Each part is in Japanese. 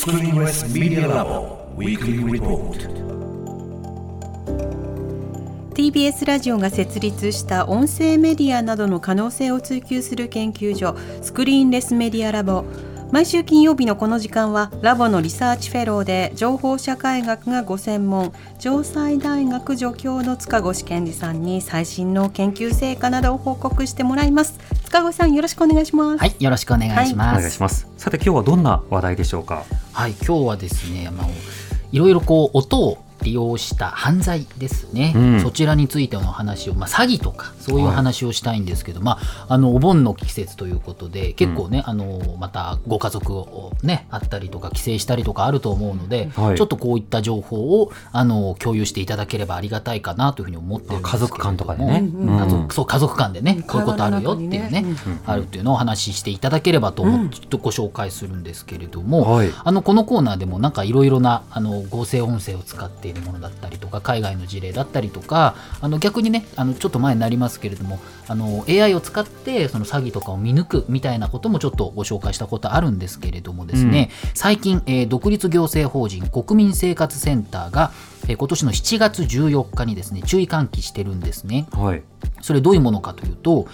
Screenless Media Lab Weekly Report. TBS ラジオが設立した音声メディアなどの可能性を追求する研究所 Screenless Media Lab 毎週金曜日のこの時間はラボのリサーチフェローで情報社会学がご専門城西大学助教の塚越健二さんに最新の研究成果などを報告してもらいます。塚越さんよろしくお願いしますはい、よろしくお願いします。お願いします。さて今日はどんな話題でしょうか？はい、今日はですね、まあ、いろいろこう音を利用した犯罪ですね、うん。そちらについての話を、まあ、詐欺とかそういう話をしたいんですけど、まあ、あのお盆の季節ということで結構ね、あのまたご家族をねあったりとか帰省したりとかあると思うので、はい。ちょっとこういった情報をあの共有していただければありがたいかなというふうに思ってるんですけれども。家族間とかでね。うん。家族そう家族間でね、うん。こういうことあるよっていうねね。あるっていうのをお話ししていただければと思って、ちょっとご紹介するんですけれども、はい。あのこのコーナーでもなんかいろいろなあの合成音声を使っているものだったりとか海外の事例だったりとかあの逆にねあのちょっと前になりますけれどもあの AI を使ってその詐欺とかを見抜くみたいなこともちょっとご紹介したことあるんですけれどもですね、最近、えー独立行政法人国民生活センターが、えー今年の7月14日にですね注意喚起してるんですね。はい。それどういうものかというと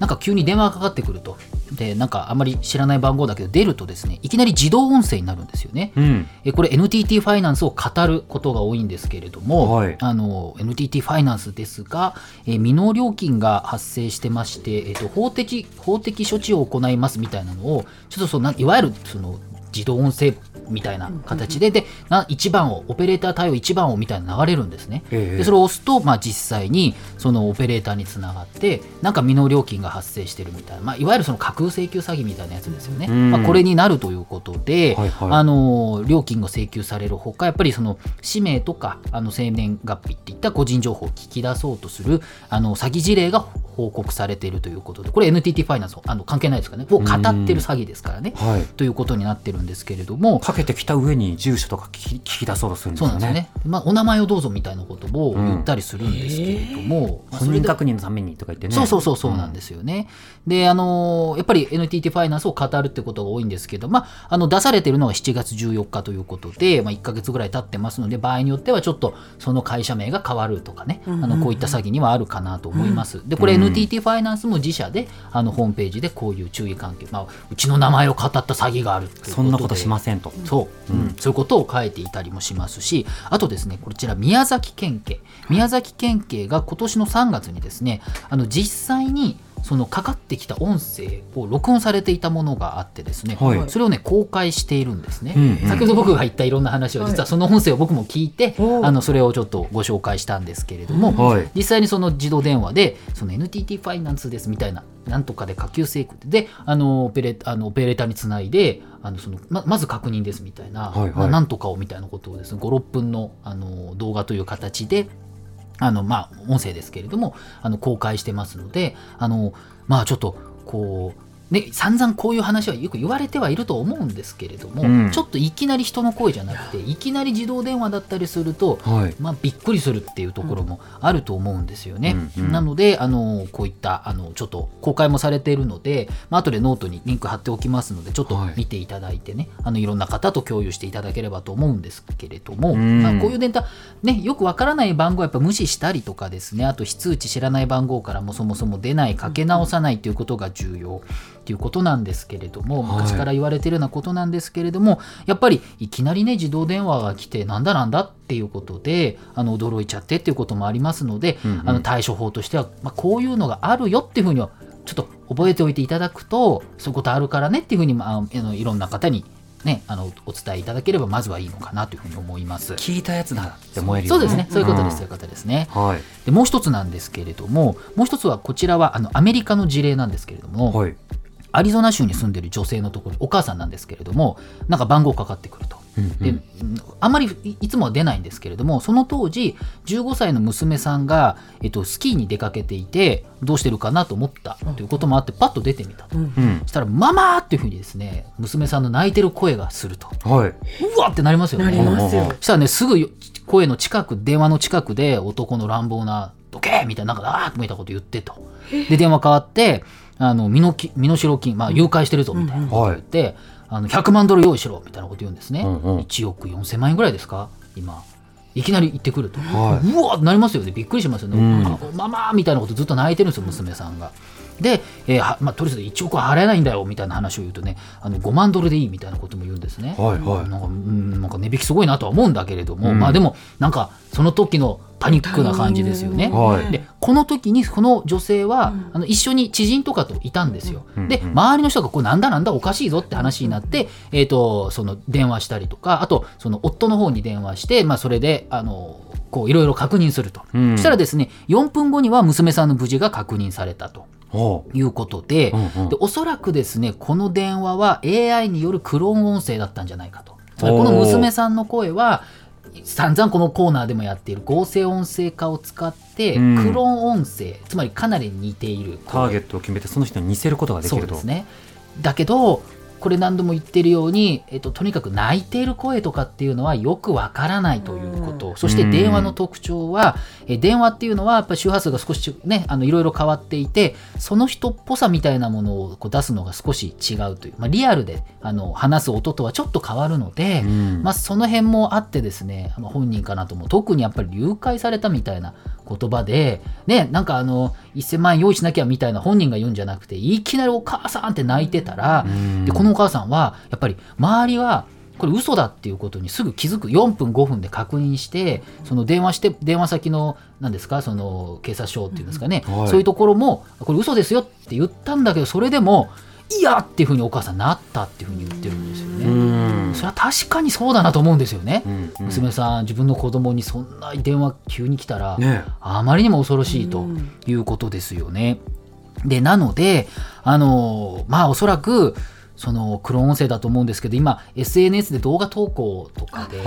なんか急に電話がかかってくるとでなんかあまり知らない番号だけど出るとですねいきなり自動音声になるんですよね。うん。えこれ NTT ファイナンスを語ることが多いんですけれども、はいあの NTT ファイナンスですが、え未納料金が発生してまして、えっと法的法的処置を行いますみたいなのをちょっとそのないわゆるその自動音声みたいな形で、でな1番をオペレーター対応1番をみたいなの流れるんですね。ええ。でそれを押すと、まあ、実際にそのオペレーターにつながってなんか未納料金が発生してるみたいな、まあ、いわゆるその架空請求詐欺みたいなやつですよね、うん。まあ、これになるということで、はいはい。あの料金が請求されるほかやっぱりその氏名とかあの生年月日っていった個人情報を聞き出そうとするあの詐欺事例が報告されているということでこれ NTT ファイナンスあの関係ないですからね。もう語ってる詐欺ですからね、はい。ということになってるんですけれどもかけてきた上に住所とか聞き聞き出そうとするんですよね。そうなんですよね、まあ、お名前をどうぞみたいなことを言ったりするんですけれども、まあそれで本人確認のためにとか言ってね。そうそうそうそうなんですよね。で、あのーやっぱり NTT ファイナンスを語るってことが多いんですけど、まあ、あの出されてるのが7月14日ということで、まあ、1ヶ月ぐらい経ってますので、場合によってはちょっとその会社名が変わるとかね、あのこういった詐欺にはあるかなと思います。で、これ NTT ファイナンスも自社であのホームページでこういう注意喚起、まあ、うちの名前を語った詐欺があるっていうんなことしませんと。そう、うん。そういうことを書いていたりもしますし、あとですね、こちら宮崎県警、宮崎県警が今年の3月にですね、あの実際にそのかかってきた音声を録音されていたものがあってですね、はい。それをね公開しているんですね、うんうん。先ほど僕が言ったいろんな話を実はその音声を僕も聞いて、おうあのそれをちょっとご紹介したんですけれども、はい。実際にその自動電話でその NTT ファイナンスですみたいななんとかで下級請求であのオペレあのオペレーターにつないであのそのままず確認ですみたいな、はいはい。まあなんとかをみたいなことをですね56分のあの動画という形であのまあ音声ですけれどもあの公開してますのであのまあちょっとこうね、散々こういう話はよく言われてはいると思うんですけれども、うん。ちょっといきなり人の声じゃなくていきなり自動電話だったりすると、はい。まあ、びっくりするっていうところもあると思うんですよね。うんうん。なのであのこういったあのちょっと公開もされているので、まあ後でノートにリンク貼っておきますのでちょっとはい。見ていただいてね、い、あのいろんな方と共有していただければと思うんですけれども、うん。まあ、こういうデータ、ね、よくわからない番号はやっぱ無視したりとかですねあと非通知知らない番号からもそもそも出ないかけ直さないということが重要ということなんですけれどもはい昔から言われているようなことなんですけれども、やっぱりいきなりね自動電話が来てなんだなんだっていうことであの驚いちゃってっていうこともありますので、うんうんあの対処法としては、まあ、こういうのがあるよっていうふうにはちょっと覚えておいていただくとそういうことあるからねっていうふうに、まあ、あのいろんな方に、ね、あのお伝えいただければまずはいいのかなというふうに思います。聞いたやつだって思えるよそうですね、そういうことです、んそういうことですね。はい。でもう一つなんですけれども、もう一つはこちらはあのアメリカの事例なんですけれども、はい。アリゾナ州に住んでる女性のところお母さんなんですけれどもなんか番号かかってくると。うんうんでうんあんまりいいつもは出ないんですけれどもその当時15歳の娘さんが、えっと、スキーに出かけていてどうしてるかなと思ったということもあってパッと出てみたと、うんそしたら「ママ!」っていうふうにですね娘さんの泣いてる声がするとはい。うわってなりますよね。なりますよ。そしたらねすぐよ声の近く電話の近くで男の乱暴な「どけ!」みたいななんかあーっと見たこと言ってとで電話変わってあの身のき身代金、まあ、誘拐してるぞみたいな。ことを言って、あの100万ドル用意しろみたいなこと言うんですね、うん。うん1億4000万円ぐらいですか？今。いきなり言ってくると、はい。うわってなりますよね。びっくりしますよね、うん。あママみたいなことずっと泣いてるんですよ娘さんが。で、えーはまあ、とりあえず1億は払えないんだよみたいな話を言うとねあの5万ドルでいいみたいなことも言うんですね。はいはい。なんかうんなんか値引きすごいなとは思うんだけれども、うん。まあでもなんかその時のパニックな感じですよね。はい。でこの時にこの女性は、うん。あの一緒に知人とかといたんですよ。うん。で周りの人がこうなんだなんだおかしいぞって話になって、えー、とその電話したりとかあとその夫の方に電話して、まあ、それであのこういろいろ確認すると、うん。そしたらですね4分後には娘さんの無事が確認されたということで,、うんうん。でおそらくですねこの電話は AI によるクローン音声だったんじゃないかと。つまりこの娘さんの声は散々このコーナーでもやっている合成音声化を使って、うん。クローン音声つまりかなり似ているターゲットを決めてその人に似せることができると。そうですね。だけどこれ何度も言ってるように、えっと、とにかく泣いている声とかっていうのはよくわからないということ、そして電話の特徴は、え電話っていうのはやっぱり周波数が少しねあのいろいろ変わっていてその人っぽさみたいなものをこう出すのが少し違うという、まあ、リアルであの話す音とはちょっと変わるので、うん。まあ、その辺もあってですねまあ本人かなとも特にやっぱり誘拐されたみたいな言葉で、ね、なんかあの1000万円用意しなきゃみたいな本人が言うんじゃなくていきなりお母さんって泣いてたら、うん。でこのお母さんはやっぱり周りはこれ嘘だっていうことにすぐ気づく4分5分で確認してその電話して電話先の何ですかその警察署っていうんですかね、はい。そういうところもこれ嘘ですよって言ったんだけどそれでもいやっていうふうにお母さんなったっていうふうに言ってるんですよそれは確かにそうだなと思うんですよね。うんうん娘さん自分の子供にそんな電話急に来たら、ねあまりにも恐ろしいということですよね。でなのであのまあおそらくそのクローン音声だと思うんですけど今 SNS で動画投稿とかで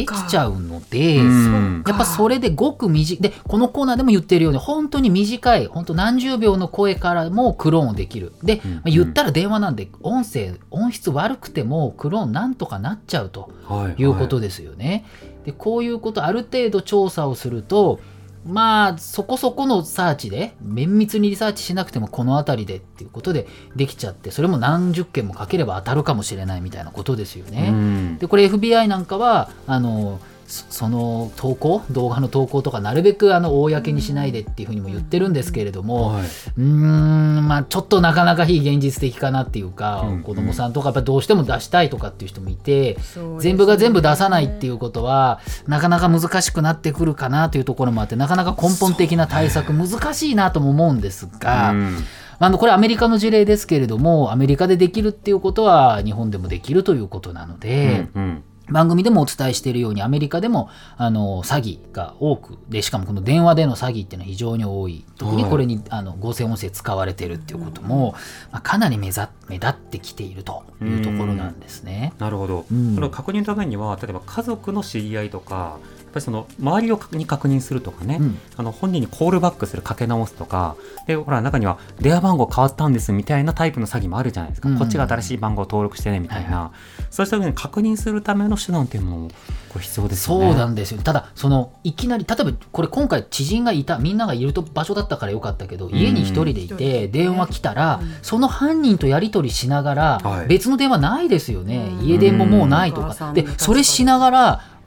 できちゃうので。うん。やっぱそれでごく短い。でこのコーナーでも言ってるように本当に短い本当何十秒の声からもクローンできる。で、うん。まあ言ったら電話なんで音声音質悪くてもクローンなんとかなっちゃうとはい。いうことですよね。でこういうことある程度調査をするとまあそこそこのサーチで綿密にリサーチしなくてもこの辺りでっていうことでできちゃってそれも何十件もかければ当たるかもしれないみたいなことですよね。うんでこれ FBI なんかはあのそその投稿動画の投稿とかなるべくあの公にしないでっていうふうにも言ってるんですけれども、はい。うーんまあちょっとなかなか非現実的かなっていうか、うん。子供さんとかやっぱどうしても出したいとかっていう人もいて、ね。全部が全部出さないっていうことはなかなか難しくなってくるかなというところもあってなかなか根本的な対策難しいなとも思うんですが、うん。あのこれアメリカの事例ですけれどもアメリカでできるっていうことは日本でもできるということなので。うんうん番組でもお伝えしているようにアメリカでもあの詐欺が多くでしかもこの電話での詐欺っていうのは非常に多い特にこれに、あの合成音声使われているっていうことも、まあ、かなり目ざ目立ってきているというところなんですね。なるほど、うん。その確認のためには例えば家族の知り合いとかやっぱりその周りをに確認するとかね、うん。あの本人にコールバックするかけ直すとかでほら中には電話番号変わったんですみたいなタイプの詐欺もあるじゃないですか、うん。こっちが新しい番号を登録してねみたいな、そうした時に確認するための手段っていうのもこれ必要ですよね。そうなんですよ。ただそのいきなり例えばこれ今回知人がいたみんながいると場所だったからよかったけど家に一人でいうんて電話来たらうん。その犯人とやり取りしながらはい。別の電話ないですよね。うん。家電ももうないとか。で。それしながら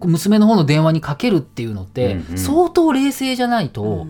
娘の方の電話にかけるっていうのって相当冷静じゃないと。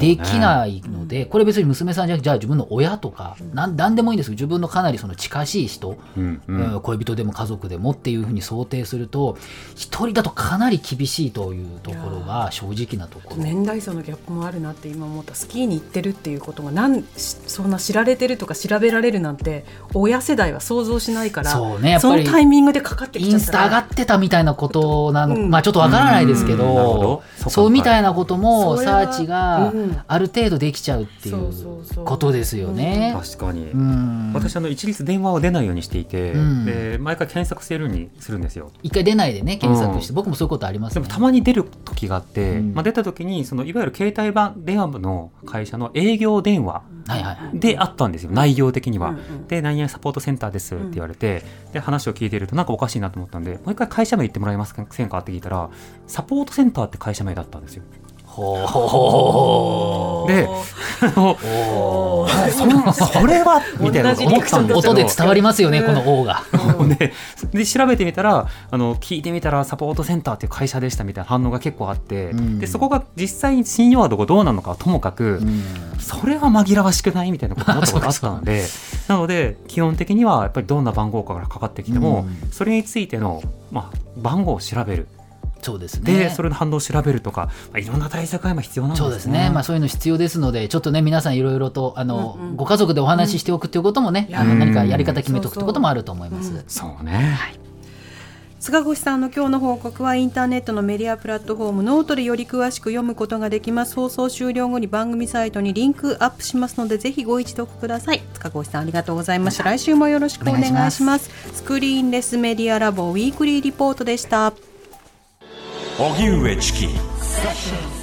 できないので、これ別に娘さんじゃなくてじゃあ自分の親とかなんなんでもいいんです。けど自分のかなりその近しい人うんうん。うん恋人でも家族でもっていうふうに想定すると一人だとかなり厳しいというところが正直なところ。年代層のギャップもあるなって今思ったスキーに行ってるっていうことがなんしそんな知られてるとか調べられるなんて親世代は想像しないからそうねそのタイミングでかかってきインスちゃったら。タ上がってたみたいなことなの、うん。まあちょっとわからないですけうん。そうみたいなこともサーチがうんある程度できちゃうっていそうことですよね。確かに、うん。私あの一律電話を出ないようにしていて、うん。で毎回検索するようにするんですよ。一回出ないでね検索して、うん僕もそういうことありますね。でもたまに出る時があって、うん。まあ、出た時にそのいわゆる携帯版電話の会社の営業電話であったんですよ。内容的には。うんうん。で何々サポートセンターですって言われて、で話を聞いているとなんかおかしいなと思ったんでもう一回会社名言ってもらえませんかって聞いたらサポートセンターって会社名だったんですよ。ほうほうほうであのそ それはみたいなこと思ったんですけど音で伝わりますよね、この O が。でで調べてみたらあの聞いてみたらサポートセンターっていう会社でしたみたいな反応が結構あって、うん。でそこが実際に信用度がどうなのかはともかく、うん。それは紛らわしくないみたいなこと思ったこあったのでなので基本的にはやっぱりどんな番号からかかってきても、うん。それについての、まあ、番号を調べるそうですね。で、それの反応を調べるとか、まあ、いろんな対策が今必要なんですね。そうですね、まあ、そういうの必要ですので、ちょっとね、皆さんいろいろとあの、ご家族でお話ししておくということもね、あのうん。何かやり方決めておくということもあると思います。そうね。塚越さんの今日の報告はインターネットのメディアプラットフォームノートでより詳しく読むことができます。放送終了後に番組サイトにリンクアップしますのでぜひご一読ください。塚越さんありがとうございました来週もよろしくお願いします。 Screenless Media Lab Weekly Report でした荻上チキ。